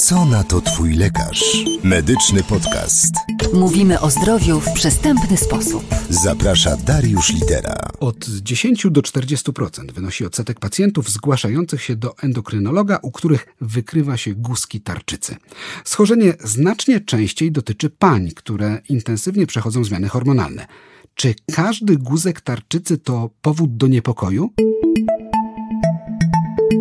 Co na to Twój lekarz? Medyczny podcast. Mówimy o zdrowiu w przystępny sposób. Zaprasza Dariusz Litera. Od 10 do 40% wynosi odsetek pacjentów zgłaszających się do endokrynologa, u których wykrywa się guski tarczycy. Schorzenie znacznie częściej dotyczy pań, które intensywnie przechodzą zmiany hormonalne. Czy każdy guzek tarczycy to powód do niepokoju?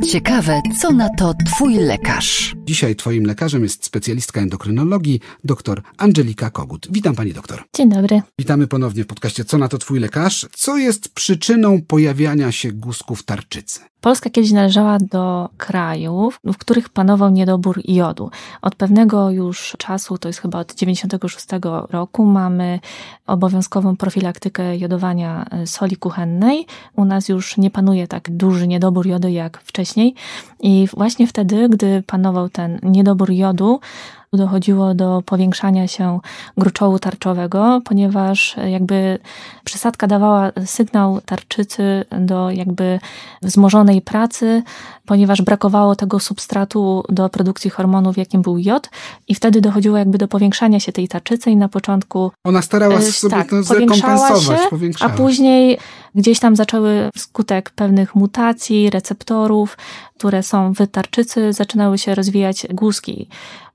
Ciekawe, co na to Twój lekarz? Dzisiaj Twoim lekarzem jest specjalistka endokrynologii, dr Angelika Kogut. Witam Pani doktor. Dzień dobry. Witamy ponownie w podcaście Co na to Twój lekarz? Co jest przyczyną pojawiania się guzków tarczycy? Polska kiedyś należała do krajów, w których panował niedobór jodu. Od pewnego już czasu, to jest chyba od 96 roku, mamy obowiązkową profilaktykę jodowania e, soli kuchennej. U nas już nie panuje tak duży niedobór jodu jak wcześniej. I właśnie wtedy, gdy panował ten niedobór jodu, dochodziło do powiększania się gruczołu tarczowego, ponieważ jakby przysadka dawała sygnał tarczycy do jakby wzmożonej pracy, ponieważ brakowało tego substratu do produkcji hormonów, jakim był jod i wtedy dochodziło jakby do powiększania się tej tarczycy i na początku... Ona starała się sobie tak, to zrekompensować, się, powiększała. A później gdzieś tam zaczęły wskutek pewnych mutacji, receptorów, które są w tarczycy, zaczynały się rozwijać guzki.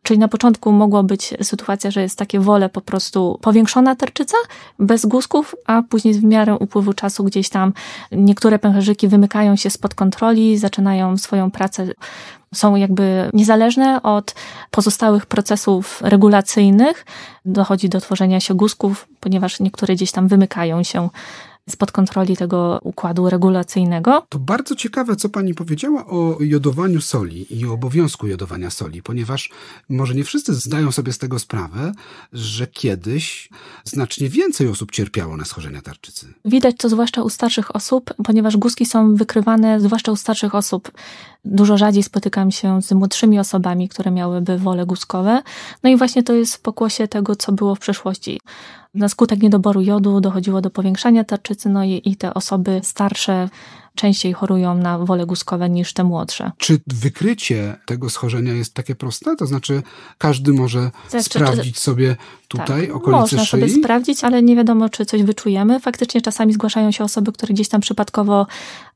Czyli na początku mogła być sytuacja, że jest takie wole po prostu powiększona tarczyca, bez guzków, a później w miarę upływu czasu gdzieś tam niektóre pęcherzyki wymykają się spod kontroli, zaczynają swoją pracę są jakby niezależne od pozostałych procesów regulacyjnych. Dochodzi do tworzenia się guzków, ponieważ niektóre gdzieś tam wymykają się spod kontroli tego układu regulacyjnego. To bardzo ciekawe, co pani powiedziała o jodowaniu soli i obowiązku jodowania soli, ponieważ może nie wszyscy zdają sobie z tego sprawę, że kiedyś znacznie więcej osób cierpiało na schorzenia tarczycy. Widać to zwłaszcza u starszych osób, ponieważ guzki są wykrywane zwłaszcza u starszych osób. Dużo rzadziej spotykam się z młodszymi osobami, które miałyby wole guzkowe. No i właśnie to jest w pokłosie tego, co było w przeszłości na skutek niedoboru jodu dochodziło do powiększania tarczycy, no i, i te osoby starsze częściej chorują na wole guzkowe niż te młodsze. Czy wykrycie tego schorzenia jest takie proste? To znaczy każdy może znaczy, sprawdzić sobie tutaj tak, okolice Można szyi? sobie sprawdzić, ale nie wiadomo, czy coś wyczujemy. Faktycznie czasami zgłaszają się osoby, które gdzieś tam przypadkowo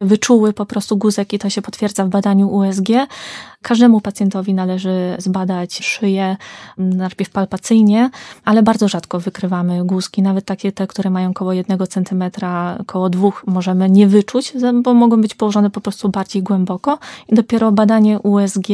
wyczuły po prostu guzek i to się potwierdza w badaniu USG. Każdemu pacjentowi należy zbadać szyję najpierw palpacyjnie, ale bardzo rzadko wykrywamy guzki, nawet takie te, które mają około jednego centymetra, około dwóch możemy nie wyczuć, bo mogą być położone po prostu bardziej głęboko i dopiero badanie USG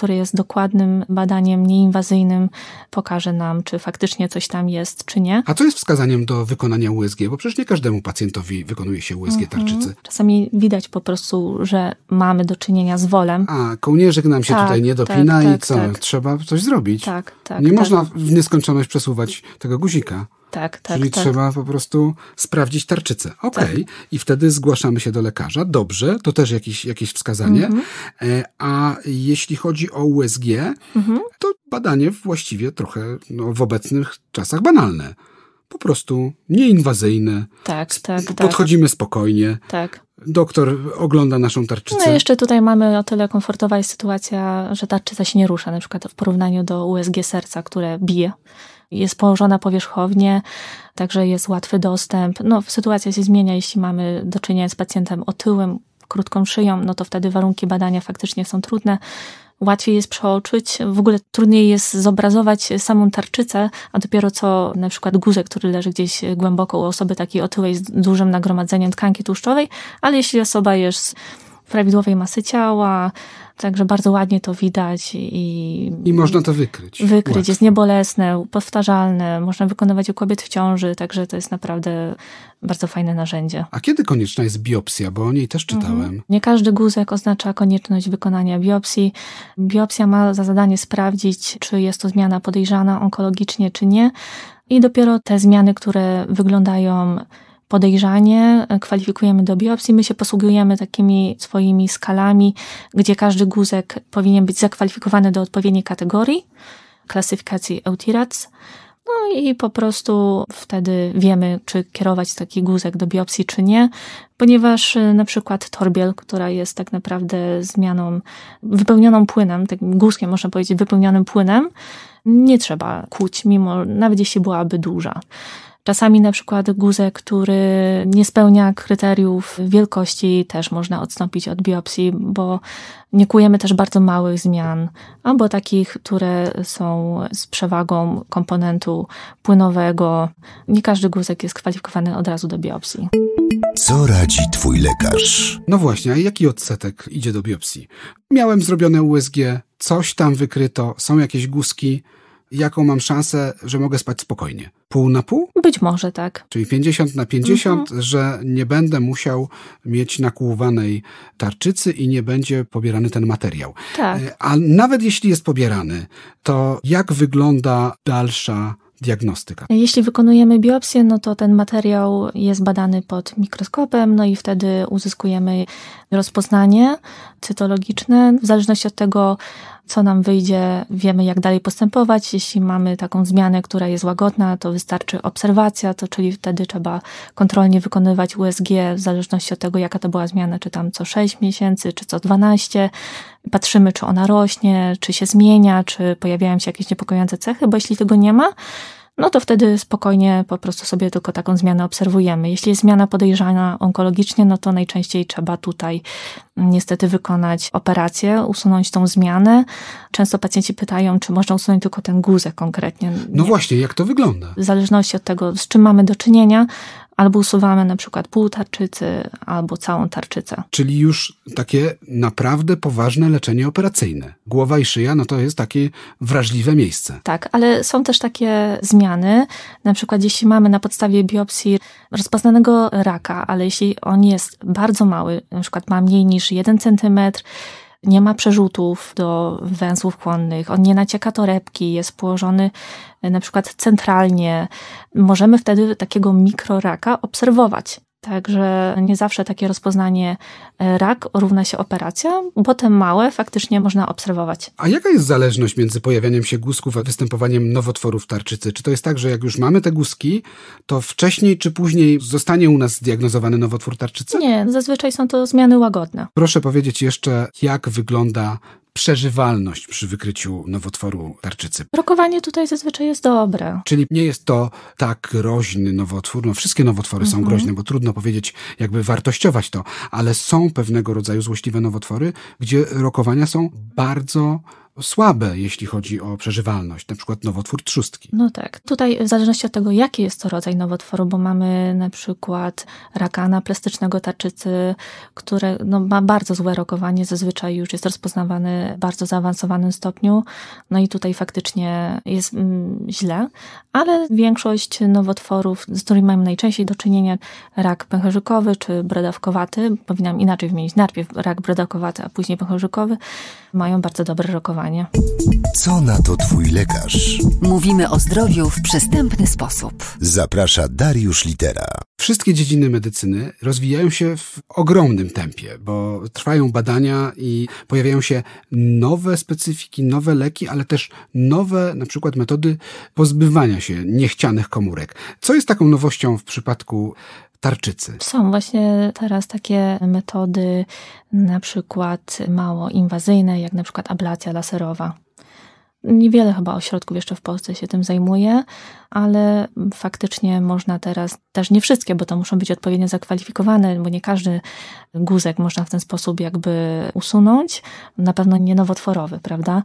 który jest dokładnym badaniem nieinwazyjnym, pokaże nam, czy faktycznie coś tam jest, czy nie. A co jest wskazaniem do wykonania USG? Bo przecież nie każdemu pacjentowi wykonuje się USG mhm. tarczycy. Czasami widać po prostu, że mamy do czynienia z wolem. A, kołnierzyk nam się tak, tutaj nie dopina tak, i tak, co? Tak. Trzeba coś zrobić. Tak, tak. Nie tak. można w nieskończoność przesuwać tego guzika. Tak, tak. Czyli tak. trzeba po prostu sprawdzić tarczycę. Okej. Okay. Tak. I wtedy zgłaszamy się do lekarza. Dobrze, to też jakieś, jakieś wskazanie. Mm -hmm. A jeśli chodzi o USG, -hmm. to badanie właściwie trochę no, w obecnych czasach banalne. Po prostu nieinwazyjne. Tak, tak. Podchodzimy tak. spokojnie. Tak. Doktor ogląda naszą tarczycę. No jeszcze tutaj mamy o tyle komfortowa jest sytuacja, że tarczyca się nie rusza, na przykład w porównaniu do USG serca, które bije jest położona powierzchownie, także jest łatwy dostęp. No, sytuacja się zmienia, jeśli mamy do czynienia z pacjentem otyłym, krótką szyją, no to wtedy warunki badania faktycznie są trudne. Łatwiej jest przeoczyć, w ogóle trudniej jest zobrazować samą tarczycę, a dopiero co na przykład guzek, który leży gdzieś głęboko u osoby takiej otyłej z dużym nagromadzeniem tkanki tłuszczowej, ale jeśli osoba jest prawidłowej masy ciała, Także bardzo ładnie to widać i. I można to wykryć. Wykryć. Łatwo. Jest niebolesne, powtarzalne, można wykonywać u kobiet w ciąży, także to jest naprawdę bardzo fajne narzędzie. A kiedy konieczna jest biopsja? Bo o niej też czytałem. Mhm. Nie każdy guzek oznacza konieczność wykonania biopsji. Biopsja ma za zadanie sprawdzić, czy jest to zmiana podejrzana onkologicznie, czy nie. I dopiero te zmiany, które wyglądają podejrzanie, kwalifikujemy do biopsji. My się posługujemy takimi swoimi skalami, gdzie każdy guzek powinien być zakwalifikowany do odpowiedniej kategorii, klasyfikacji Eutirac. No i po prostu wtedy wiemy, czy kierować taki guzek do biopsji, czy nie, ponieważ y, na przykład torbiel, która jest tak naprawdę zmianą, wypełnioną płynem, takim guzkiem można powiedzieć, wypełnionym płynem, nie trzeba kuć, mimo, nawet jeśli byłaby duża. Czasami na przykład guzek, który nie spełnia kryteriów wielkości, też można odstąpić od biopsji, bo nie kujemy też bardzo małych zmian, albo takich, które są z przewagą komponentu płynowego. Nie każdy guzek jest kwalifikowany od razu do biopsji. Co radzi twój lekarz? No właśnie, a jaki odsetek idzie do biopsji? Miałem zrobione USG, coś tam wykryto, są jakieś guzki. Jaką mam szansę, że mogę spać spokojnie? Pół na pół? Być może tak. Czyli 50 na 50, że nie będę musiał mieć nakłuwanej tarczycy i nie będzie pobierany ten materiał. Tak. E, A nawet jeśli jest pobierany, to jak wygląda dalsza diagnostyka? Jeśli wykonujemy biopsję, no to ten materiał jest badany pod mikroskopem, no i wtedy uzyskujemy rozpoznanie cytologiczne. W zależności od tego, co nam wyjdzie, wiemy jak dalej postępować. Jeśli mamy taką zmianę, która jest łagodna, to wystarczy obserwacja, to czyli wtedy trzeba kontrolnie wykonywać USG w zależności od tego, jaka to była zmiana, czy tam co 6 miesięcy, czy co 12. Patrzymy, czy ona rośnie, czy się zmienia, czy pojawiają się jakieś niepokojące cechy, bo jeśli tego nie ma, no to wtedy spokojnie po prostu sobie tylko taką zmianę obserwujemy. Jeśli jest zmiana podejrzana onkologicznie, no to najczęściej trzeba tutaj niestety wykonać operację, usunąć tą zmianę. Często pacjenci pytają, czy można usunąć tylko ten guzek konkretnie. No Nie. właśnie, jak to wygląda? W zależności od tego, z czym mamy do czynienia, albo usuwamy na przykład pół tarczycy, albo całą tarczycę. Czyli już takie naprawdę poważne leczenie operacyjne. Głowa i szyja, no to jest takie wrażliwe miejsce. Tak, ale są też takie zmiany, na przykład jeśli mamy na podstawie biopsji rozpoznanego raka, ale jeśli on jest bardzo mały, na przykład ma mniej niż 1 centymetr, nie ma przerzutów do węzłów chłonnych, on nie nacieka torebki, jest położony e, na przykład centralnie, możemy wtedy takiego mikroraka obserwować. Także nie zawsze takie rozpoznanie e, rak równa się operacja, bo te małe faktycznie można obserwować. A jaka jest zależność między pojawianiem się guzków a występowaniem nowotworów tarczycy? Czy to jest tak, że jak już mamy te guzki, to wcześniej czy później zostanie u nas zdiagnozowany nowotwór tarczycy? Nie, zazwyczaj są to zmiany łagodne. Proszę powiedzieć jeszcze, jak wygląda przeżywalność przy wykryciu nowotworu tarczycy. Rokowanie tutaj zazwyczaj jest dobre. Czyli nie jest to tak groźny nowotwór. No wszystkie nowotwory są groźne, bo trudno powiedzieć, jakby wartościować to, ale są pewnego rodzaju złośliwe nowotwory, gdzie rokowania są bardzo słabe, jeśli chodzi o przeżywalność, na przykład nowotwór trzustki. No tak. Tutaj w zależności od tego, jaki jest to rodzaj nowotworu, bo mamy na przykład rakana plastycznego tarczycy, które no, ma bardzo złe rokowanie, zazwyczaj już jest rozpoznawany w bardzo zaawansowanym stopniu. No i tutaj faktycznie jest mm, źle, ale większość nowotworów, z którymi mamy najczęściej do czynienia, rak pęcherzykowy czy brodawkowaty, powinnam inaczej wymienić, najpierw rak brodawkowaty, a później pęcherzykowy, mają bardzo dobre rokowanie. Co na to twój lekarz? Mówimy o zdrowiu w przystępny sposób. Zaprasza Dariusz Litera. Wszystkie dziedziny medycyny rozwijają się w ogromnym tempie, bo trwają badania i pojawiają się nowe specyfiki, nowe leki, ale też nowe na przykład metody pozbywania się niechcianych komórek. Co jest taką nowością w przypadku tarczycy? Są właśnie teraz takie metody, na przykład mało inwazyjne, jak na przykład ablacja laserowa. Niewiele chyba ośrodków jeszcze w Polsce się tym zajmuje, ale faktycznie można teraz, też nie wszystkie, bo to muszą być odpowiednio zakwalifikowane, bo nie każdy guzek można w ten sposób jakby usunąć. Na pewno nie nowotworowy, prawda?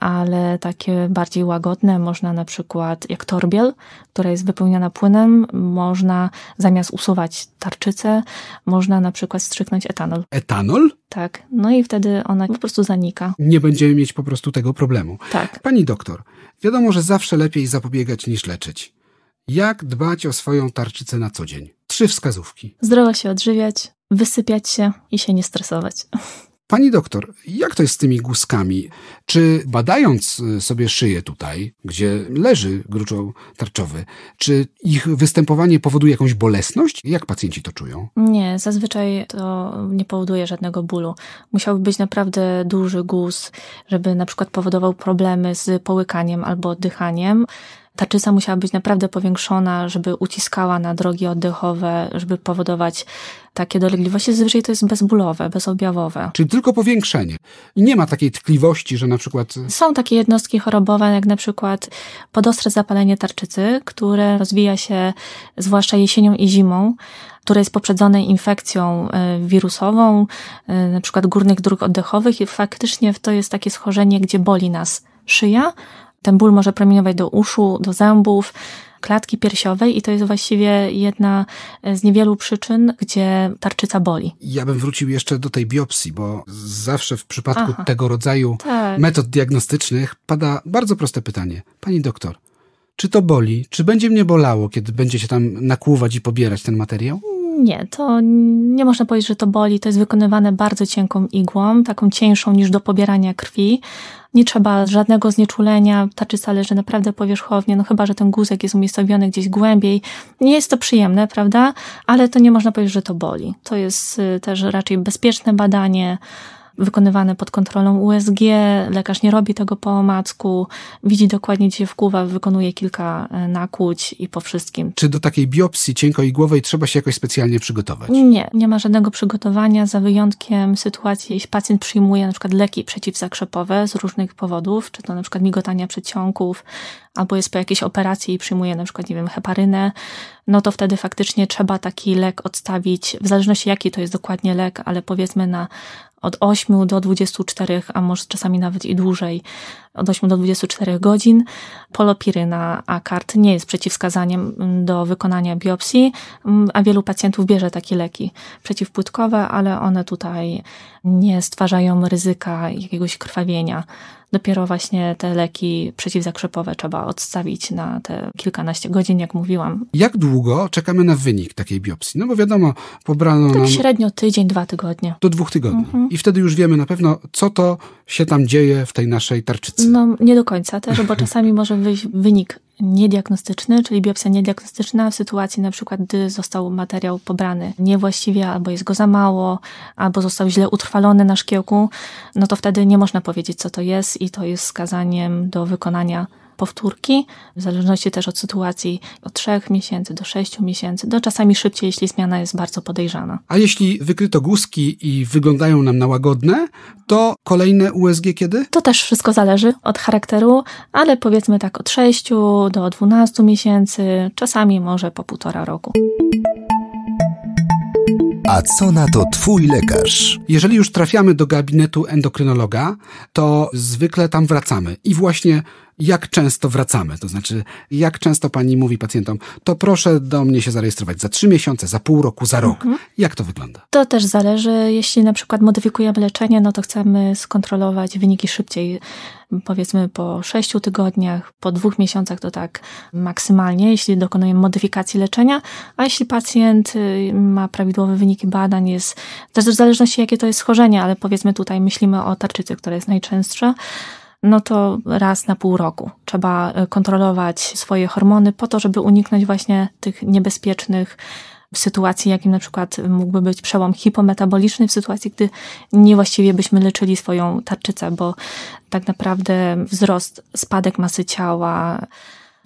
Ale takie bardziej łagodne można na przykład, jak torbiel, która jest wypełniona płynem, można zamiast usuwać tarczycę, można na przykład strzyknąć etanol. Etanol? Tak. No i wtedy ona po prostu zanika. Nie będziemy mieć po prostu tego problemu. Tak. Pani doktor, wiadomo, że zawsze lepiej zapobiegać niż leczyć. Jak dbać o swoją tarczycę na co dzień? Trzy wskazówki. Zdrowo się odżywiać, wysypiać się i się nie stresować. Pani doktor, jak to jest z tymi guzkami? Czy badając y, sobie szyję tutaj, gdzie leży gruczoł tarczowy, czy ich występowanie powoduje jakąś bolesność? Jak pacjenci to czują? Nie, zazwyczaj to nie powoduje żadnego bólu. Musiałby być naprawdę duży guz, żeby na przykład powodował problemy z połykaniem albo oddychaniem. Tarczyca musiała być naprawdę powiększona, żeby uciskała na drogi oddechowe, żeby powodować takie dolegliwości. Zazwyczaj to jest bezbólowe, bezobjawowe. Czyli tylko powiększenie. Nie ma takiej tkliwości, że na przykład... Są takie jednostki chorobowe, jak na przykład podostre zapalenie tarczycy, które rozwija się zwłaszcza jesienią i zimą, które jest poprzedzone infekcją e, wirusową, e, na przykład górnych dróg oddechowych i faktycznie to jest takie schorzenie, gdzie boli nas szyja, ten ból może promieniować do uszu, do zębów, klatki piersiowej i to jest właściwie jedna z niewielu przyczyn, gdzie tarczyca boli. Ja bym wrócił jeszcze do tej biopsji, bo zawsze w przypadku Aha. tego rodzaju Tak. metod diagnostycznych pada bardzo proste pytanie. Pani doktor, czy to boli? Czy będzie mnie bolało, kiedy będziecie tam nakłuwać i pobierać ten materiał? Nie, to nie można powiedzieć, że to boli. To jest wykonywane bardzo cienką igłą, taką cieńszą niż do pobierania krwi. Nie trzeba żadnego znieczulenia, tarczyca leży naprawdę powierzchownie, no chyba, że ten guzek jest umiejscowiony gdzieś głębiej. Nie jest to przyjemne, prawda? Ale to nie można powiedzieć, że to boli. To jest y, też raczej bezpieczne badanie, wykonywane pod kontrolą USG. Lekarz nie robi tego po omacku, widzi dokładnie, gdzie się wkuwa, wykonuje kilka e, nakłuć i po wszystkim Czy do takiej biopsji cienkoigłowej trzeba się jakoś specjalnie przygotować? nie, nie ma żadnego przygotowania, za wyjątkiem sytuacji, jeśli pacjent przyjmuje na przykład leki przeciwzakrzepowe z różnych powodów, czy to na przykład migotania przedsionków, albo jest po jakiejś operacji i przyjmuje na przykład, nie wiem, heparynę, no to wtedy faktycznie trzeba taki lek odstawić, w zależności jaki to jest dokładnie lek, ale powiedzmy na od 8 do 24, a może czasami nawet i dłużej, od 8 do 24 godzin. Polopiryna akard nie jest przeciwwskazaniem mm, do wykonania biopsji, mm, a wielu pacjentów bierze takie leki przeciwpłytkowe, ale one tutaj nie stwarzają ryzyka jakiegoś krwawienia. Dopiero właśnie te leki przeciwzakrzepowe trzeba odstawić na te kilkanaście godzin, jak mówiłam. Jak długo czekamy na wynik takiej biopsji? No bo wiadomo, pobrano Tak nam średnio tydzień, dwa tygodnie. do dwóch tygodni. Mhm. I wtedy już wiemy na pewno, co to się tam dzieje w tej naszej tarczycy. No, nie do końca też, bo czasami może wyjść wynik niediagnostyczny, czyli biopsja niediagnostyczna w sytuacji na przykład, gdy został materiał pobrany niewłaściwie, albo jest go za mało, albo został źle utrwalony na szkiełku, no to wtedy nie można powiedzieć, co to jest i to jest wskazaniem do wykonania powtórki, w zależności też od sytuacji, od trzech miesięcy do sześciu miesięcy, do czasami szybciej, jeśli zmiana jest bardzo podejrzana. A jeśli wykryto guzki i wyglądają nam na łagodne, to kolejne USG kiedy? To też wszystko zależy od charakteru, ale powiedzmy tak od 6 do 12 miesięcy, czasami może po półtora roku. A co na to twój lekarz? Jeżeli już trafiamy do gabinetu endokrynologa, to zwykle tam wracamy. I właśnie jak często wracamy? To znaczy, jak często pani mówi pacjentom, to proszę do mnie się zarejestrować za trzy miesiące, za pół roku, za rok. Jak to wygląda? To też zależy, jeśli na przykład modyfikujemy leczenie, no to chcemy skontrolować wyniki szybciej, powiedzmy po sześciu tygodniach, po dwóch miesiącach to tak maksymalnie, jeśli dokonujemy modyfikacji leczenia, a jeśli pacjent y, ma prawidłowe wyniki badań, jest też w zależności jakie to jest schorzenie, ale powiedzmy tutaj myślimy o tarczycy, która jest najczęstsza, no to raz na pół roku. Trzeba y, kontrolować swoje hormony po to, żeby uniknąć właśnie tych niebezpiecznych sytuacji, jakim na przykład mógłby być przełom hipometaboliczny, w sytuacji, gdy niewłaściwie byśmy leczyli swoją tarczycę, bo tak naprawdę wzrost, spadek masy ciała,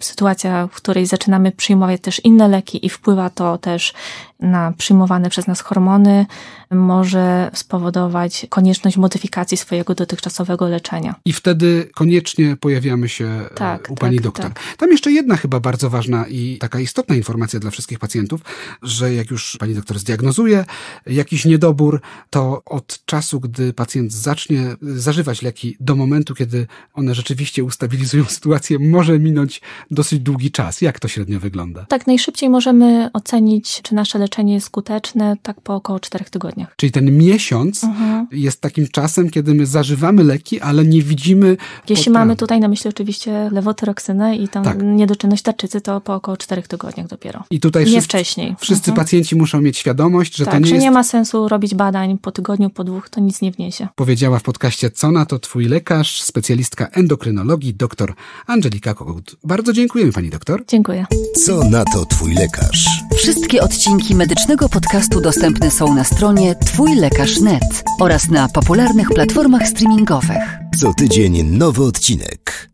sytuacja, w której zaczynamy przyjmować też inne leki i wpływa to też na przyjmowane przez nas hormony, może spowodować konieczność modyfikacji swojego dotychczasowego leczenia. I wtedy koniecznie pojawiamy się e, Tak, u pani tak, doktor. tak. Tam jeszcze jedna chyba bardzo ważna i taka istotna informacja dla wszystkich pacjentów, że jak już pani doktor zdiagnozuje jakiś niedobór, to od czasu, gdy pacjent zacznie zażywać leki, do momentu, kiedy one rzeczywiście ustabilizują sytuację, może minąć dosyć długi czas. Jak to średnio wygląda? Tak najszybciej możemy ocenić, czy nasze leczenie jest skuteczne, tak po około czterech tygodniach. Czyli ten miesiąc Mhm. jest takim czasem, kiedy my zażywamy leki, ale nie widzimy. Jeśli poprawy. mamy tutaj na myśli oczywiście lewotyroksynę i tą Tak. niedoczynność tarczycy, to po około czterech tygodniach dopiero. I tutaj Nie wszyscy, wcześniej. wszyscy Mhm. pacjenci muszą mieć świadomość, że tak, to nie że jest nie ma sensu robić badań po tygodniu, po dwóch, to nic nie wniesie. Powiedziała w podcaście Co na to twój lekarz, specjalistka endokrynologii, dr Angelika Kogut. Bardzo dziękujemy pani doktor. Dziękuję. Co na to twój lekarz? Wszystkie odcinki medycznego podcastu dostępne są na stronie twójlekarz.net oraz na popularnych platformach streamingowych. Co tydzień nowy odcinek.